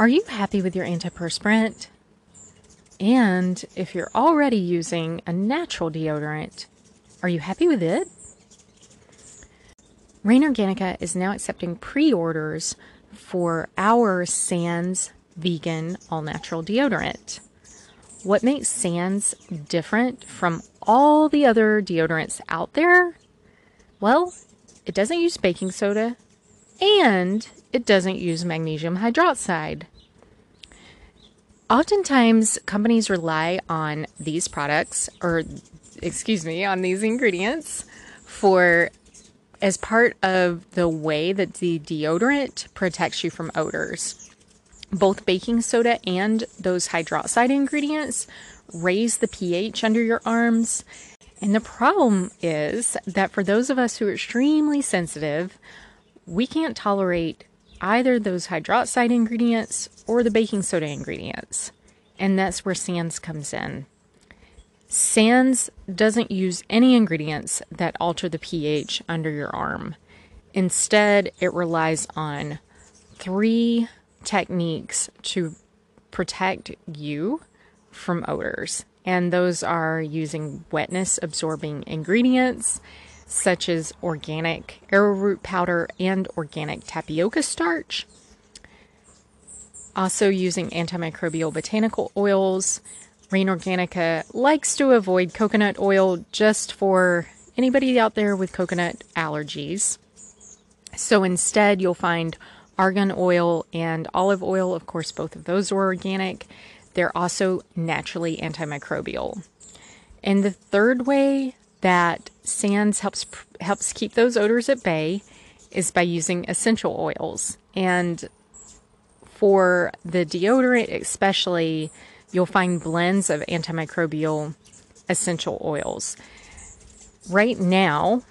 Are you happy with your antiperspirant? And if you're already using a natural deodorant, are you happy with it? Rain Organica is now accepting pre orders for our Sans vegan all natural deodorant. What makes Sans different from all the other deodorants out there? Well, it doesn't use baking soda and it doesn't use magnesium hydroxide. Oftentimes, companies rely on these products, or excuse me, on these ingredients for as part of the way that the deodorant protects you from odors. Both baking soda and those hydroxide ingredients raise the pH under your arms. And the problem is that for those of us who are extremely sensitive, we can't tolerate either those hydroxide ingredients or the baking soda ingredients. And that's where Sans comes in. Sans doesn't use any ingredients that alter the pH under your arm. Instead, it relies on three techniques to protect you from odors. And those are using wetness absorbing ingredients such as organic arrowroot powder and organic tapioca starch. Also, using antimicrobial botanical oils. Rain Organica likes to avoid coconut oil just for anybody out there with coconut allergies. So instead, you'll find argan oil and olive oil. Of course, both of those are organic. They're also naturally antimicrobial. And the third way that Sans helps helps keep those odors at bay is by using essential oils. And for the deodorant especially, you'll find blends of antimicrobial essential oils. Right now,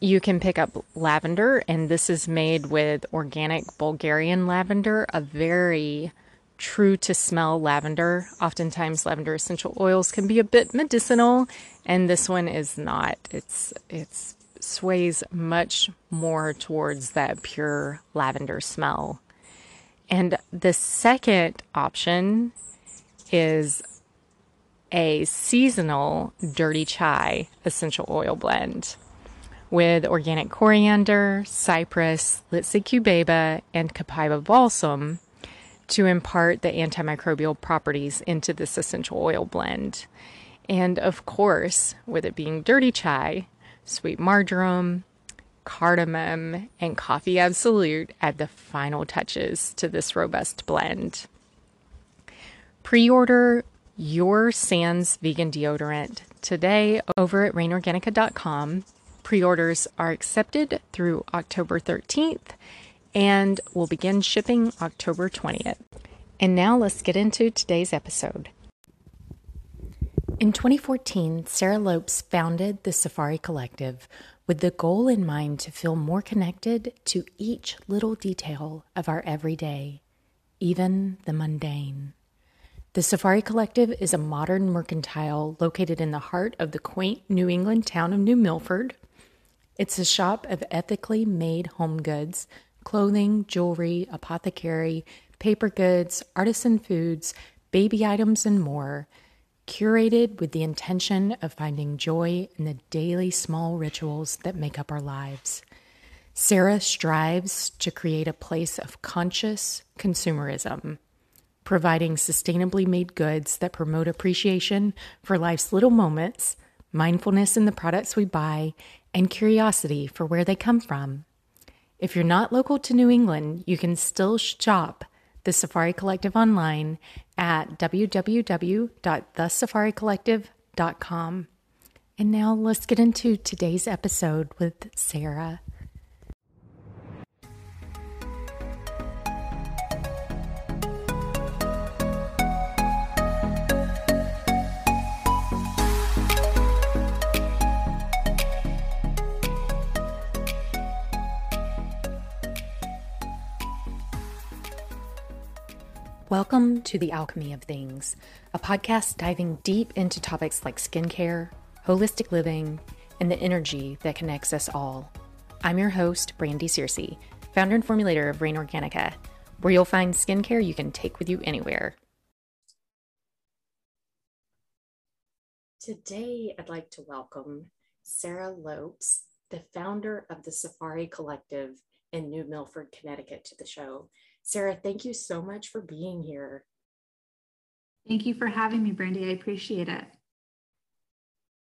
you can pick up lavender, and this is made with organic Bulgarian lavender, a very true to smell lavender. Oftentimes, lavender essential oils can be a bit medicinal, and this one is not. It's it's sways much more towards that pure lavender smell. And the second option is a seasonal dirty chai essential oil blend with organic coriander, cypress, Litsea cubeba, and copaiba balsam to impart the antimicrobial properties into this essential oil blend. And of course, with it being dirty chai, sweet marjoram, cardamom, and coffee absolute add the final touches to this robust blend. Pre order your Sans vegan deodorant today over at rainorganica.com. Pre orders are accepted through October 13th and will begin shipping October 20th. And now let's get into today's episode. In 2014, Sarah Lopes founded the Safari Collective with the goal in mind to feel more connected to each little detail of our everyday, even the mundane. The Safari Collective is a modern mercantile located in the heart of the quaint New England town of New Milford. It's a shop of ethically made home goods clothing, jewelry, apothecary, paper goods, artisan foods, baby items, and more, curated with the intention of finding joy in the daily small rituals that make up our lives. Sarah strives to create a place of conscious consumerism, providing sustainably made goods that promote appreciation for life's little moments, mindfulness in the products we buy, and curiosity for where they come from. If you're not local to New England, you can still shop the Safari Collective online at www.thesafaricollective.com. And now let's get into today's episode with Sarah. Welcome to The Alchemy of Things, a podcast diving deep into topics like skincare, holistic living, and the energy that connects us all. I'm your host, Brandy Searcy, founder and formulator of Rain Organica. where you'll find skincare you can take with you anywhere. Today, I'd like to welcome Sarah Lopes, the founder of the Safari Collective in New Milford, Connecticut, to the show. Sarah, thank you so much for being here. Thank you for having me, Brandy. I appreciate it.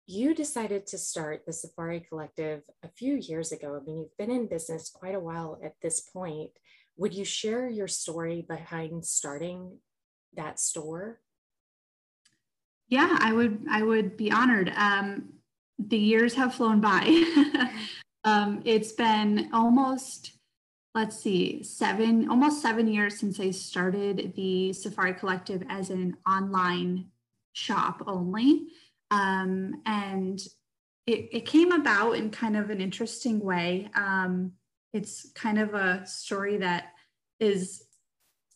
You decided to start the Safari Collective a few years ago. I mean, you've been in business quite a while at this point. Would you share your story behind starting that store? Yeah, I would. I would be honored. Um, the years have flown by. um, it's been almost, let's see, seven, almost seven years since I started the Safari Collective as an online shop only. Um, and it, it, came about in kind of an interesting way. Um, it's kind of a story that is,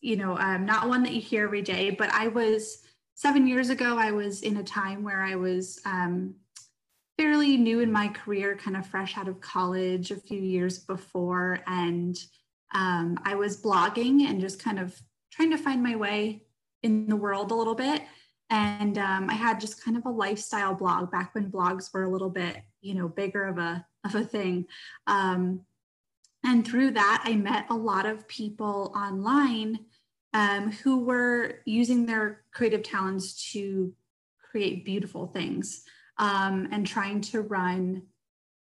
you know, um, not one that you hear every day, but I was seven years ago, I was in a time where I was um, fairly new in my career, kind of fresh out of college a few years before. And um, I was blogging and just kind of trying to find my way in the world a little bit. And um, I had just kind of a lifestyle blog back when blogs were a little bit, you know, bigger of a of a thing. Um, and through that, I met a lot of people online um, who were using their creative talents to create beautiful things um, and trying to run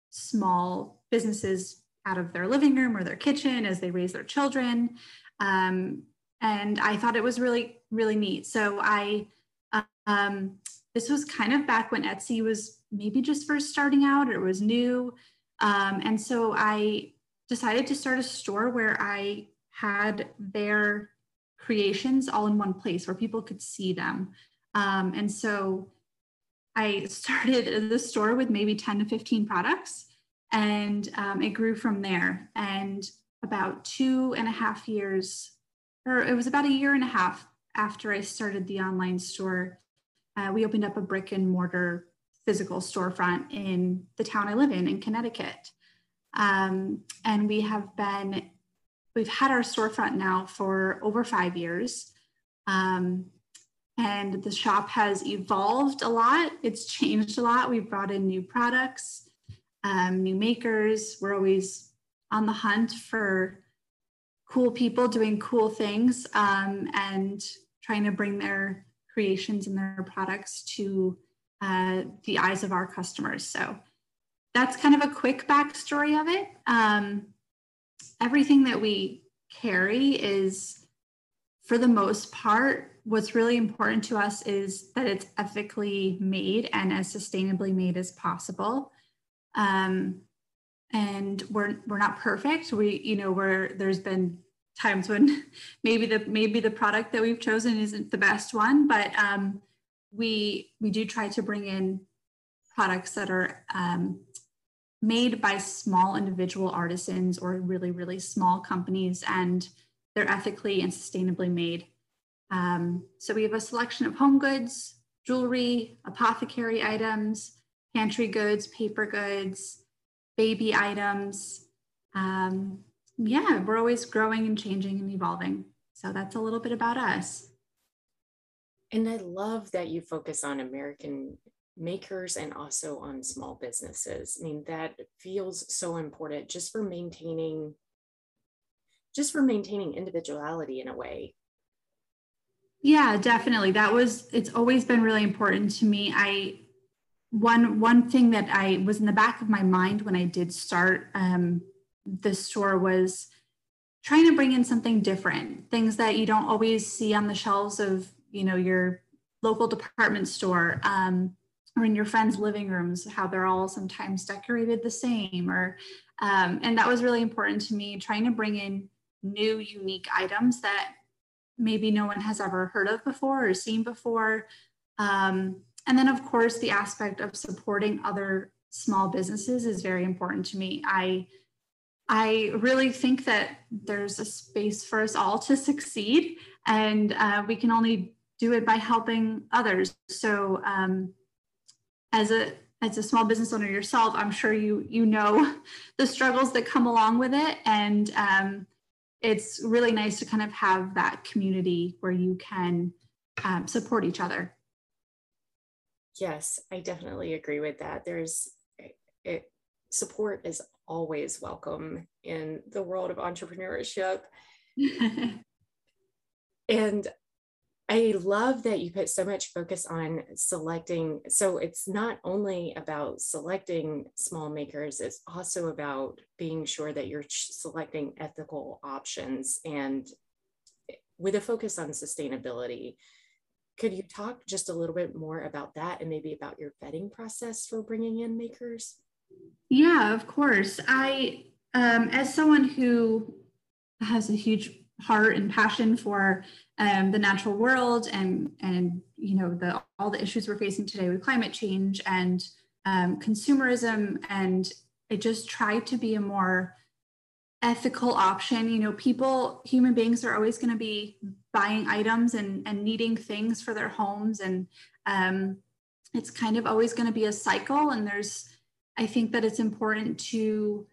small businesses out of their living room or their kitchen as they raise their children. Um, and I thought it was really, really neat. So I, um, this was kind of back when Etsy was maybe just first starting out or it was new. Um, and so I decided to start a store where I had their creations all in one place where people could see them. Um, and so I started the store with maybe 10 to 15 products, and um, it grew from there. And about two and a half years, or it was about a year and a half after I started the online store, uh, we opened up a brick and mortar physical storefront in the town I live in, in Connecticut. Um, and we have been, we've had our storefront now for over five years. Um, and the shop has evolved a lot. It's changed a lot. We've brought in new products, um, new makers. We're always on the hunt for cool people doing cool things um, and trying to bring their creations and their products to uh, the eyes of our customers. So that's kind of a quick backstory of it. Um, everything that we carry is, for the most part, what's really important to us is that it's ethically made and as sustainably made as possible. Um, and we're we're not perfect. We you know where there's been times when maybe the maybe the product that we've chosen isn't the best one, but um, we we do try to bring in products that are um, made by small individual artisans or really really small companies, and they're ethically and sustainably made. Um, so we have a selection of home goods, jewelry, apothecary items, pantry goods, paper goods, baby items. Um, yeah, we're always growing and changing and evolving. So that's a little bit about us. And I love that you focus on American makers and also on small businesses. I mean, that feels so important just for maintaining just for maintaining individuality in a way yeah, definitely. That was it's always been really important to me. I one one thing that I was in the back of my mind when I did start um, the store was trying to bring in something different, things that you don't always see on the shelves of you know your local department store um, or in your friends' living rooms, how they're all sometimes decorated the same, or um, and that was really important to me. Trying to bring in new, unique items that maybe no one has ever heard of before or seen before. Um, and then, of course, the aspect of supporting other small businesses is very important to me. I I really think that there's a space for us all to succeed, and uh, we can only do it by helping others. So, um, as a as a small business owner yourself, I'm sure you you know the struggles that come along with it, and um, it's really nice to kind of have that community where you can um, support each other. Yes, I definitely agree with that. There's it, support is always welcome in the world of entrepreneurship. and I love that you put so much focus on selecting. So it's not only about selecting small makers, it's also about being sure that you're selecting ethical options and with a focus on sustainability. Could you talk just a little bit more about that and maybe about your vetting process for bringing in makers? Yeah, of course. I, um, as someone who has a huge heart and passion for um, the natural world and and you know the all the issues we're facing today with climate change and um, consumerism. And it just tried to be a more ethical option. You know people human beings are always going to be buying items and and needing things for their homes. And um, it's kind of always going to be a cycle. And there's i think that it's important to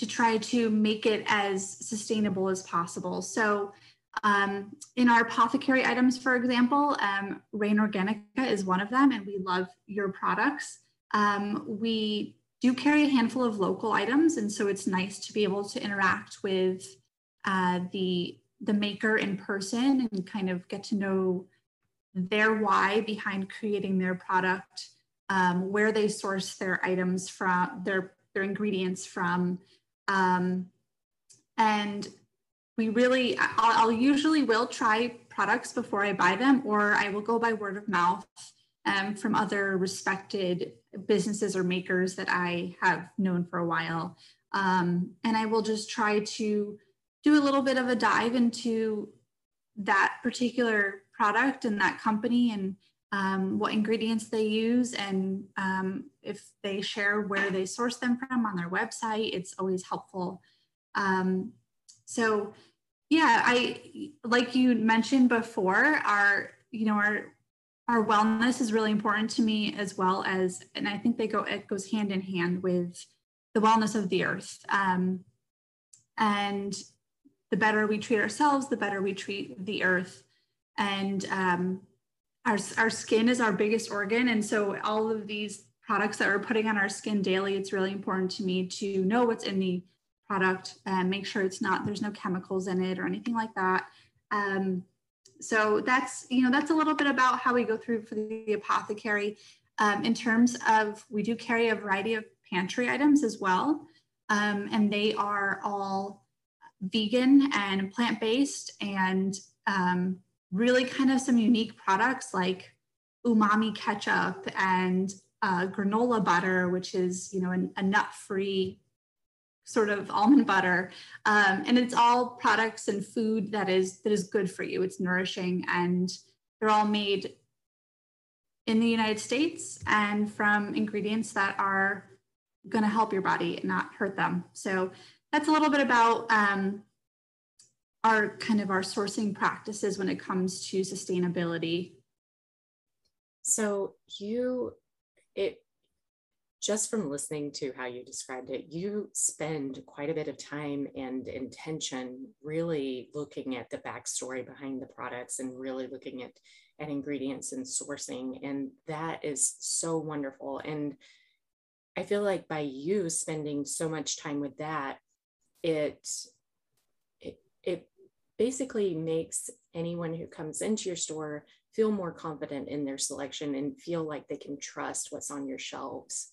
to try to make it as sustainable as possible. So um, in our apothecary items, for example, um, Rain Organica is one of them, and we love your products. Um, we do carry a handful of local items, and so it's nice to be able to interact with uh, the the maker in person and kind of get to know their why behind creating their product, um, where they source their items from, their their ingredients from, um, and we really, I'll, I'll, usually will try products before I buy them, or I will go by word of mouth um, from other respected businesses or makers that I have known for a while. Um, and I will just try to do a little bit of a dive into that particular product and that company and um, what ingredients they use and um, if they share where they source them from on their website it's always helpful. Um, so yeah i like you mentioned before our you know our our wellness is really important to me as well as and i think they go it goes hand in hand with the wellness of the earth. Um, and the better we treat ourselves the better we treat the earth. And um, our, our skin is our biggest organ. And so all of these products that we're putting on our skin daily, it's really important to me to know what's in the product and make sure it's not, there's no chemicals in it or anything like that. Um, so that's, you know, that's a little bit about how we go through for the apothecary. Um, in terms of, we do carry a variety of pantry items as well. Um, and they are all vegan and plant-based and um, really kind of some unique products like umami ketchup and uh, granola butter, which is you know an, a nut-free sort of almond butter, um, and it's all products and food that is that is good for you. It's nourishing, and they're all made in the United States and from ingredients that are going to help your body and not hurt them. So that's a little bit about um, our kind of our sourcing practices when it comes to sustainability. So you it just from listening to how you described it you spend quite a bit of time and intention really looking at the backstory behind the products and really looking at at ingredients and sourcing and that is so wonderful. And i feel like by you spending so much time with that it it basically makes anyone who comes into your store feel more confident in their selection and feel like they can trust what's on your shelves.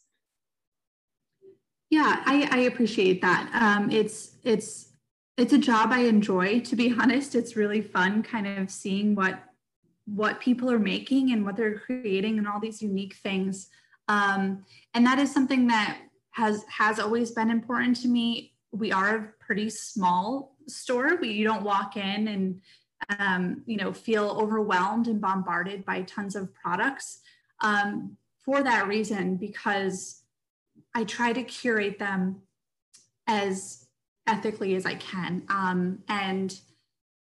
Yeah, I, I appreciate that. Um, it's it's it's a job I enjoy. To be honest, it's really fun, kind of seeing what what people are making and what they're creating and all these unique things. Um, and that is something that has has always been important to me. We are a pretty small store where you don't walk in and um, you know feel overwhelmed and bombarded by tons of products. Um, for that reason because i try to curate them as ethically as i can. Um, and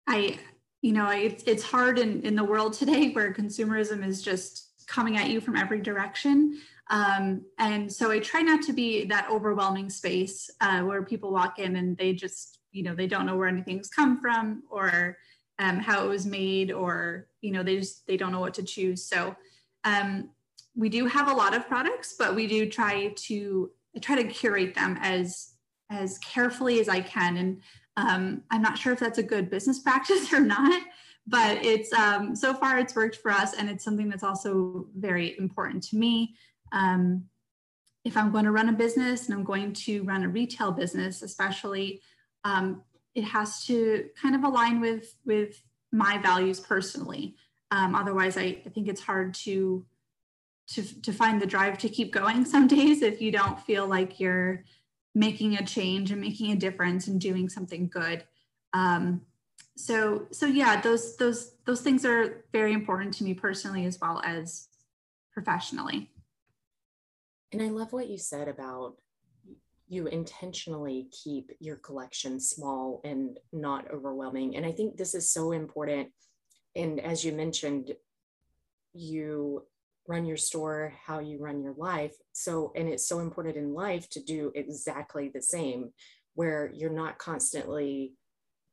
i you know it's, it's hard in, in the world today where consumerism is just coming at you from every direction. Um, and so I try not to be that overwhelming space uh, where people walk in and they just you know they don't know where anything's come from or um, how it was made or you know they just they don't know what to choose. So um, we do have a lot of products but we do try to try to curate them as as carefully as i can. And um, i'm not sure if that's a good business practice or not but it's um, so far it's worked for us and it's something that's also very important to me. Um, if i'm going to run a business and i'm going to run a retail business especially um, it has to kind of align with with my values personally. Um, otherwise, I, I think it's hard to to to find the drive to keep going some days if you don't feel like you're making a change and making a difference and doing something good. Um, so so yeah, those those those things are very important to me personally as well as professionally. And I love what you said about you intentionally keep your collection small and not overwhelming. And I think this is so important. And as you mentioned, you run your store how you run your life. So, and it's so important in life to do exactly the same, where you're not constantly,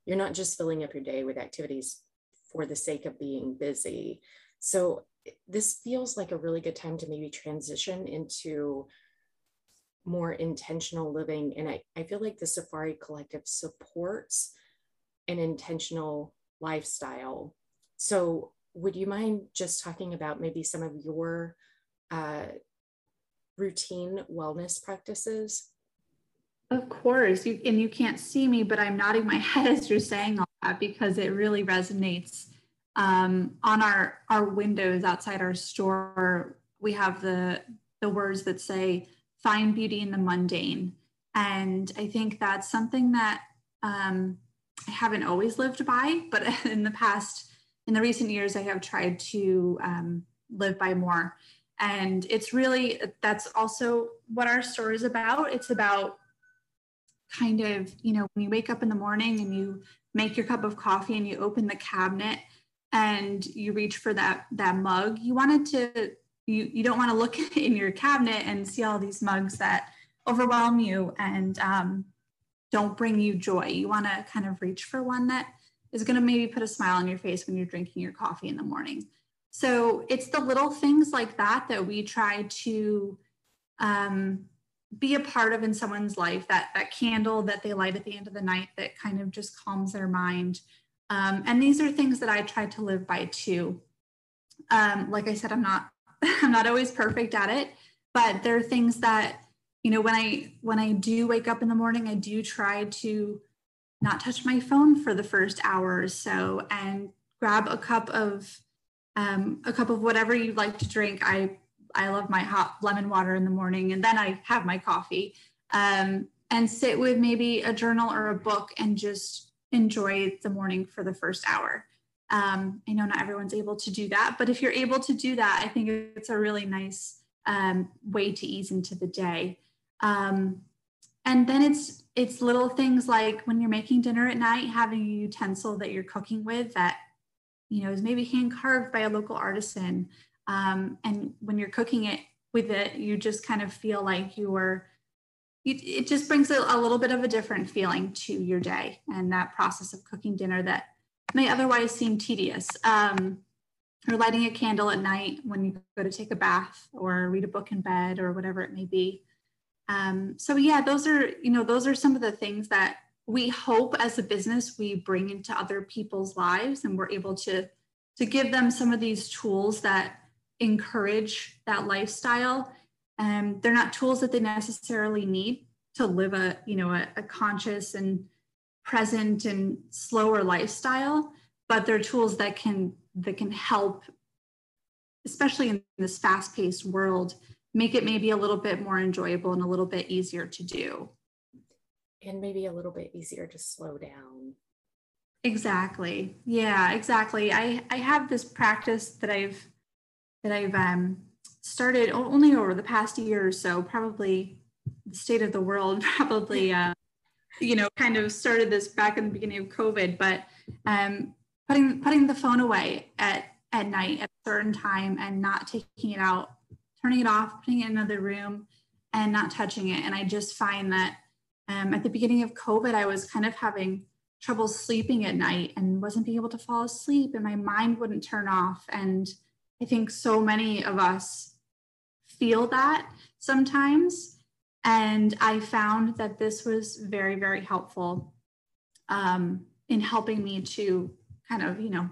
you're not just filling up your day with activities for the sake of being busy. So, this feels like a really good time to maybe transition into more intentional living. And I, I feel like the Safari Collective supports an intentional lifestyle. So, would you mind just talking about maybe some of your uh, routine wellness practices? Of course, you, and you can't see me, but I'm nodding my head as you're saying all that because it really resonates. Um, on our our windows outside our store, we have the the words that say find beauty in the mundane. And I think that's something that um, I haven't always lived by, but in the past, in the recent years, I have tried to um, live by more. And it's really, that's also what our store is about. It's about kind of, you know, when you wake up in the morning and you make your cup of coffee and you open the cabinet and you reach for that that mug, you wanted to you, you don't want to look in your cabinet and see all these mugs that overwhelm you and um, don't bring you joy. You want to kind of reach for one that is going to maybe put a smile on your face when you're drinking your coffee in the morning. So it's the little things like that that we try to um, be a part of in someone's life. That that candle that they light at the end of the night that kind of just calms their mind. Um, and these are things that I try to live by too. Um, like I said, I'm not I'm not always perfect at it, but there are things that, you know, when I when I do wake up in the morning, I do try to not touch my phone for the first hour or so and grab a cup of um, a cup of whatever you like to drink. I I love my hot lemon water in the morning, and then I have my coffee um, and sit with maybe a journal or a book and just enjoy the morning for the first hour. Um, I know not everyone's able to do that, but if you're able to do that, I think it's a really nice um, way to ease into the day. Um, and then it's it's little things like when you're making dinner at night, having a utensil that you're cooking with that you know is maybe hand carved by a local artisan. Um, and when you're cooking it with it, you just kind of feel like you are. It just brings a, a little bit of a different feeling to your day and that process of cooking dinner that may otherwise seem tedious. Um, or lighting a candle at night when you go to take a bath or read a book in bed or whatever it may be. Um, so yeah, those are, you know, those are some of the things that we hope as a business we bring into other people's lives and we're able to to give them some of these tools that encourage that lifestyle. And um, they're not tools that they necessarily need to live a, you know, a, a conscious and present and slower lifestyle, but they're tools that can that can help, especially in this fast-paced world, make it maybe a little bit more enjoyable and a little bit easier to do. And maybe a little bit easier to slow down. Exactly. Yeah, exactly. I, I have this practice that I've that I've um, started only over the past year or so, probably the state of the world probably uh, you know, kind of started this back in the beginning of COVID, but um, putting putting the phone away at at night at a certain time and not taking it out, turning it off, putting it in another room, and not touching it. And I just find that um, at the beginning of COVID, I was kind of having trouble sleeping at night and wasn't being able to fall asleep, and my mind wouldn't turn off. And I think so many of us feel that sometimes. And I found that this was very, very helpful um, in helping me to kind of, you know,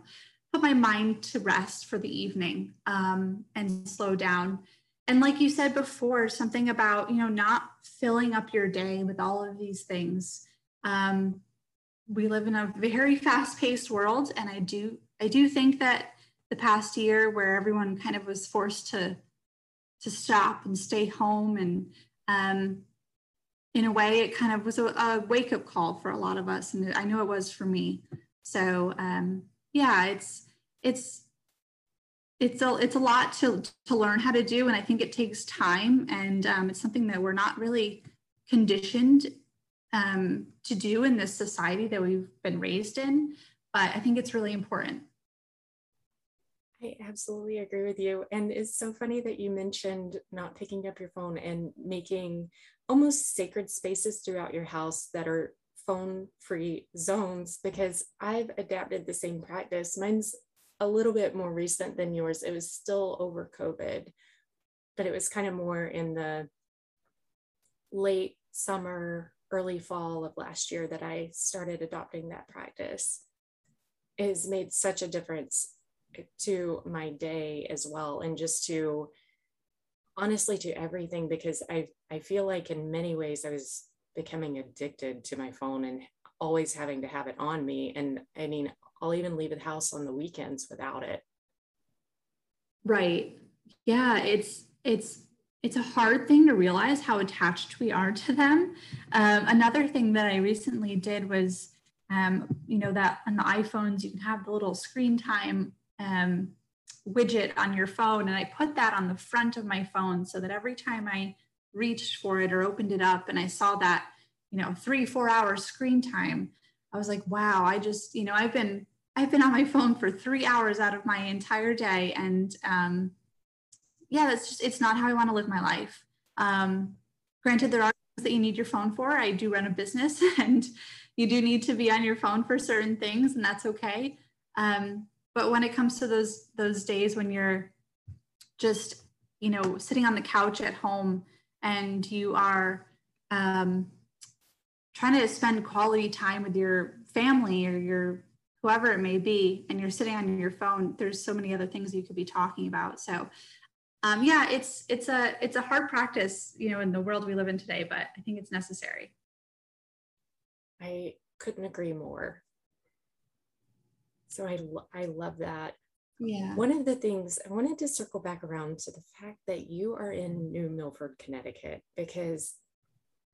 put my mind to rest for the evening um, and slow down. And like you said before something about you know not filling up your day with all of these things um, we live in a very fast paced world. And i do i do think that the past year where everyone kind of was forced to to stop and stay home and um, in a way it kind of was a, a wake up call for a lot of us and i know it was for me. So um, yeah it's it's it's a it's a lot to to learn how to do and i think it takes time and um, it's something that we're not really conditioned um, to do in this society that we've been raised in but i think it's really important i absolutely agree with you and it's so funny that you mentioned not picking up your phone and making almost sacred spaces throughout your house that are phone free zones because i've adapted the same practice mine's a little bit more recent than yours. It was still over COVID, but it was kind of more in the late summer, early fall of last year that I started adopting that practice. It has made such a difference to my day as well, and just to honestly to everything because I I feel like in many ways I was becoming addicted to my phone and always having to have it on me. And I mean, I'll even leave the house on the weekends without it. Right. Yeah, it's it's it's a hard thing to realize how attached we are to them. Um, another thing that I recently did was, um, you know, that on the iPhones you can have the little screen time um, widget on your phone, and I put that on the front of my phone so that every time I reached for it or opened it up and I saw that, you know, three four hours screen time, I was like, wow, I just, you know, I've been I've been on my phone for three hours out of my entire day. And um, yeah, that's just, it's not how I want to live my life. Um, granted, there are things that you need your phone for. I do run a business and you do need to be on your phone for certain things and that's okay. Um, but when it comes to those, those days when you're just, you know, sitting on the couch at home and you are, um, trying to spend quality time with your family or your whoever it may be and you're sitting on your phone there's so many other things you could be talking about. So um, yeah it's it's a it's a hard practice you know in the world we live in today but i think it's necessary. I couldn't agree more so i i love that. Yeah. One of the things i wanted to circle back around to the fact that you are in mm-hmm. new milford connecticut because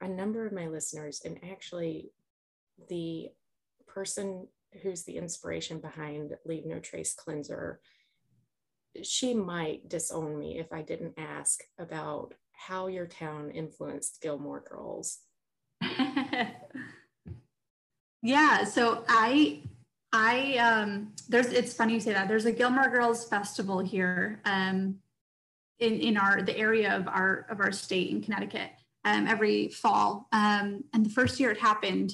a number of my listeners, and actually the person who's the inspiration behind Leave No Trace Cleanser, she might disown me if I didn't ask about how your town influenced Gilmore Girls. yeah, so I I um there's it's funny you say that. There's a Gilmore Girls festival here um in in our the area of our of our state in Connecticut um, every fall. Um, and the first year it happened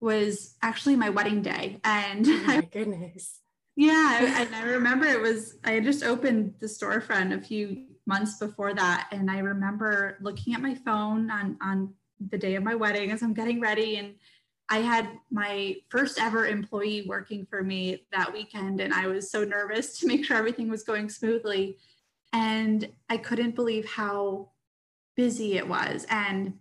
was actually my wedding day. And oh my goodness. yeah. and I remember it was, I had just opened the storefront a few months before that. And I remember looking at my phone on, on the day of my wedding as I'm getting ready. And I had my first ever employee working for me that weekend. And I was so nervous to make sure everything was going smoothly. And I couldn't believe how busy it was and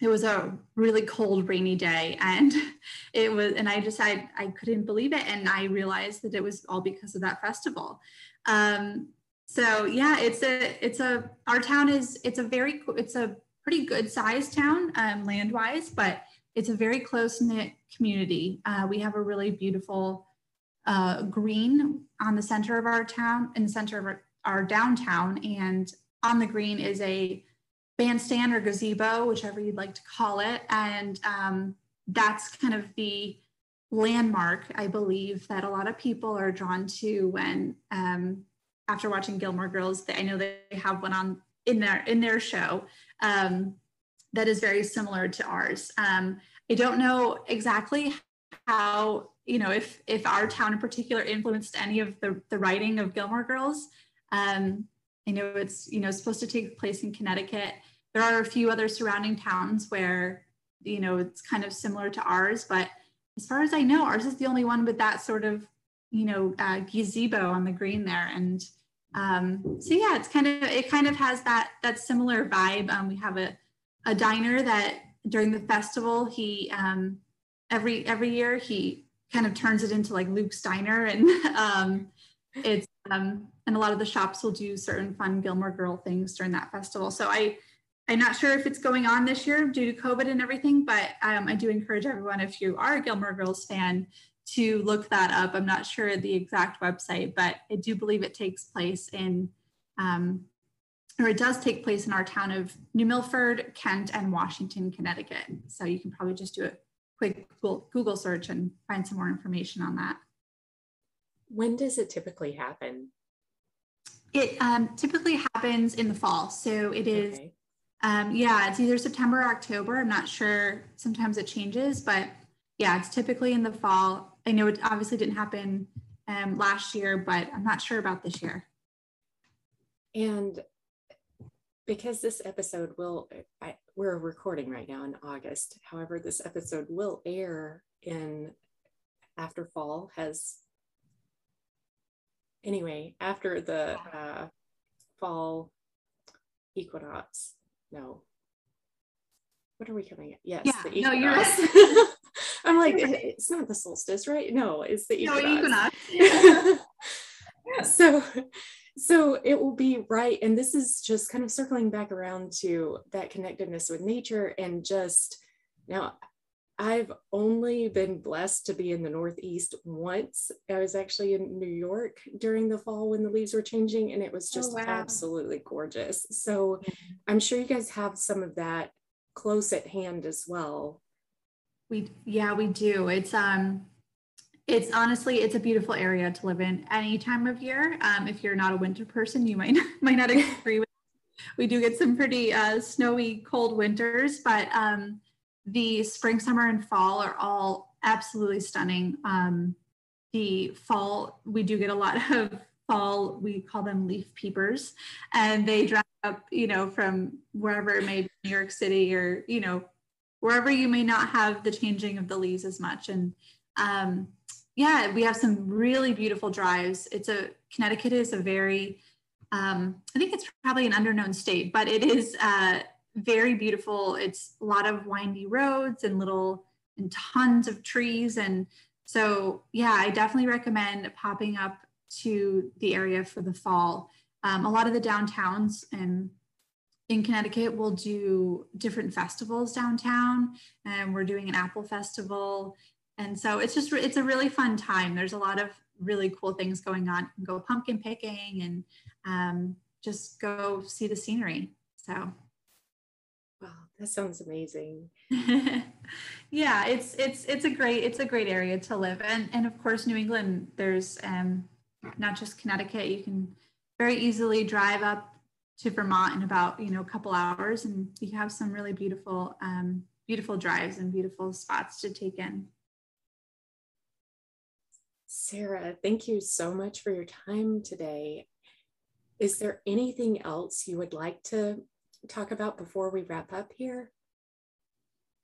it was a really cold rainy day and it was and i just I, I couldn't believe it and i realized that it was all because of that festival um, so yeah it's a it's a our town is it's a very it's a pretty good sized town um, land wise but it's a very close knit community uh, we have a really beautiful uh, green on the center of our town in the center of our, our downtown and on the green is a bandstand or gazebo, whichever you'd like to call it. And um, that's kind of the landmark, I believe, that a lot of people are drawn to when, um, after watching Gilmore Girls, I know they have one on in their in their show. Um, that is very similar to ours. Um, I don't know exactly how you know if if our town in particular influenced any of the the writing of Gilmore Girls. Um, I know it's you know supposed to take place in Connecticut. There are a few other surrounding towns where you know it's kind of similar to ours, but as far as I know, ours is the only one with that sort of you know uh, gazebo on the green there, and um, so yeah, it's kind of it kind of has that that similar vibe. Um, we have a a diner that during the festival he um, every every year he kind of turns it into like Luke's diner and um, it's um, and a lot of the shops will do certain fun Gilmore Girl things during that festival. So I I'm not sure if it's going on this year due to COVID and everything, but um, I do encourage everyone if you are a Gilmore Girls fan to look that up. I'm not sure the exact website, but I do believe it takes place in um, or it does take place in our town of New Milford, Kent, and Washington, Connecticut. So you can probably just do a quick Google search and find some more information on that. When does it typically happen? It um, typically happens in the fall. So it is, okay. um, yeah, it's either September or October. I'm not sure. Sometimes it changes, but yeah, it's typically in the fall. I know it obviously didn't happen um, last year, but I'm not sure about this year. And because this episode will, I, we're recording right now in August. However, this episode will air in after fall has, anyway, after the uh, fall equinox. No. What are we coming at? Yes, yeah, the equinox. No, you're right. I'm like, it's not the solstice, right? No, it's the equinox. No, equinox. Yeah. so so it will be right and this is just kind of circling back around to that connectedness with nature and just now i've only been blessed to be in the northeast once. I was actually in new york during the fall when the leaves were changing and it was oh, just oh, wow. absolutely gorgeous. So i'm sure you guys have some of that close at hand as well. We yeah we do. It's um it's honestly it's a beautiful area to live in any time of year. Um, if you're not a winter person you might might not agree with we do get some pretty uh, snowy cold winters but um, the spring summer and fall are all absolutely stunning. Um, the fall we do get a lot of fall we call them leaf peepers and they drive up you know from wherever it may be new york city or you know wherever you may not have the changing of the leaves as much. And um, yeah, we have some really beautiful drives. It's a Connecticut is a very, um, I think it's probably an underknown state, but it is uh, very beautiful. It's a lot of windy roads and little and tons of trees. And so, yeah, I definitely recommend popping up to the area for the fall. Um, a lot of the downtowns and in Connecticut will do different festivals downtown, and we're doing an apple festival and so it's just it's a really fun time. There's a lot of really cool things going on. You can go pumpkin picking and um, just go see the scenery. So. Wow that sounds amazing. Yeah it's it's it's a great it's a great area to live in. And of course new england there's um, not just connecticut. You can very easily drive up to vermont in about you know a couple hours and you have some really beautiful um, beautiful drives and beautiful spots to take in Sarah, thank you so much for your time today. Is there anything else you would like to talk about before we wrap up here?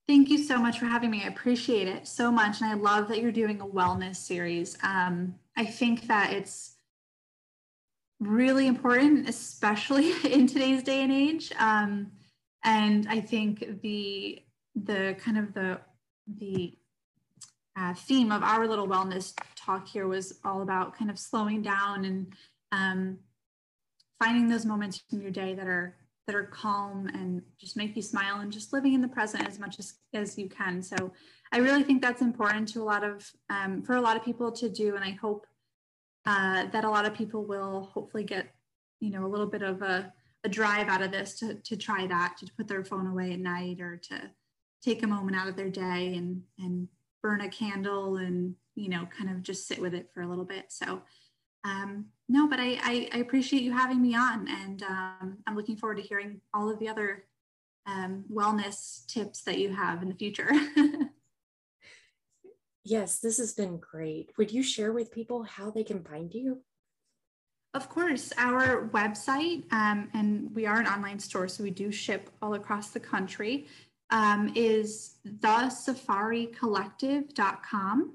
Thank you so much for having me. I appreciate it so much. And I love that you're doing a wellness series. Um, I think that it's really important, especially in today's day and age. Um, and I think the the kind of the the uh, theme of our little wellness talk here was all about kind of slowing down and um, finding those moments in your day that are that are calm and just make you smile and just living in the present as much as, as you can. So I really think that's important to a lot of um, for a lot of people to do, and I hope uh, that a lot of people will hopefully get you know a little bit of a, a drive out of this to to try that to put their phone away at night or to take a moment out of their day and and burn a candle and you know kind of just sit with it for a little bit so um, no but I, I, I appreciate you having me on and um, i'm looking forward to hearing all of the other um, wellness tips that you have in the future. yes, this has been great. Would you share with people how they can find you? Of course, our website, um, and we are an online store, so we do ship all across the country, um, is thesafaricollective.com.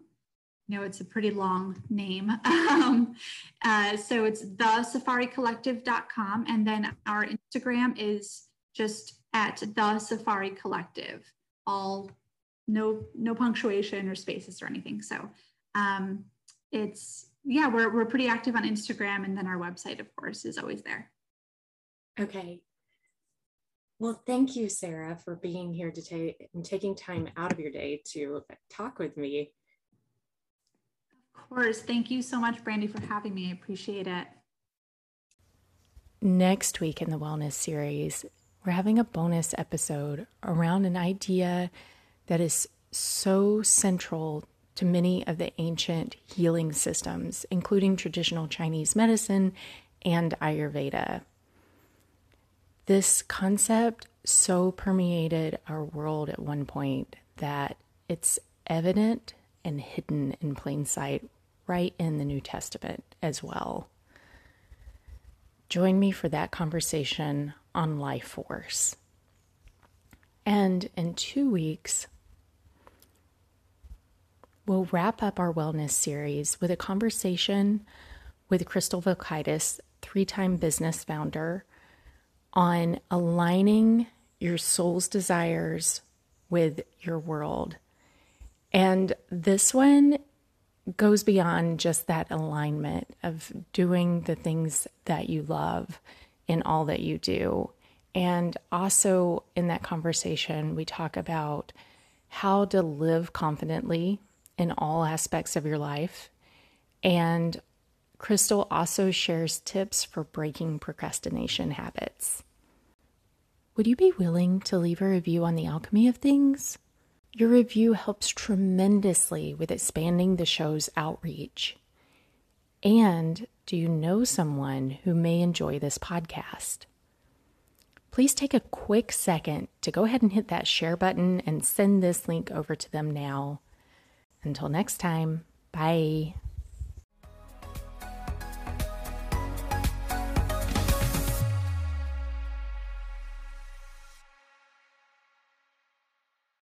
You know, it's a pretty long name. um, uh, so it's thesafaricollective.com. And then our Instagram is just at the Safari Collective, all no no punctuation or spaces or anything. So um, it's yeah, we're we're pretty active on Instagram, and then our website, of course, is always there. Okay. Well, thank you, Sarah, for being here today and taking time out of your day to talk with me. Of course. Thank you so much, Brandy, for having me. I appreciate it. Next week in the Wellness series, we're having a bonus episode around an idea that is so central to many of the ancient healing systems, including traditional Chinese medicine and Ayurveda. This concept so permeated our world at one point that it's evident and hidden in plain sight right in the New Testament as well. Join me for that conversation on Life Force. And in two weeks, we'll wrap up our wellness series with a conversation with Crystal Vokaitis, three time business founder, on aligning your soul's desires with your world. And this one goes beyond just that alignment of doing the things that you love in all that you do. And also in that conversation, we talk about how to live confidently in all aspects of your life. And Crystal also shares tips for breaking procrastination habits. Would you be willing to leave a review on the alchemy of things? Your review helps tremendously with expanding the show's outreach. And do you know someone who may enjoy this podcast? Please take a quick second to go ahead and hit that share button and send this link over to them now. Until next time, bye.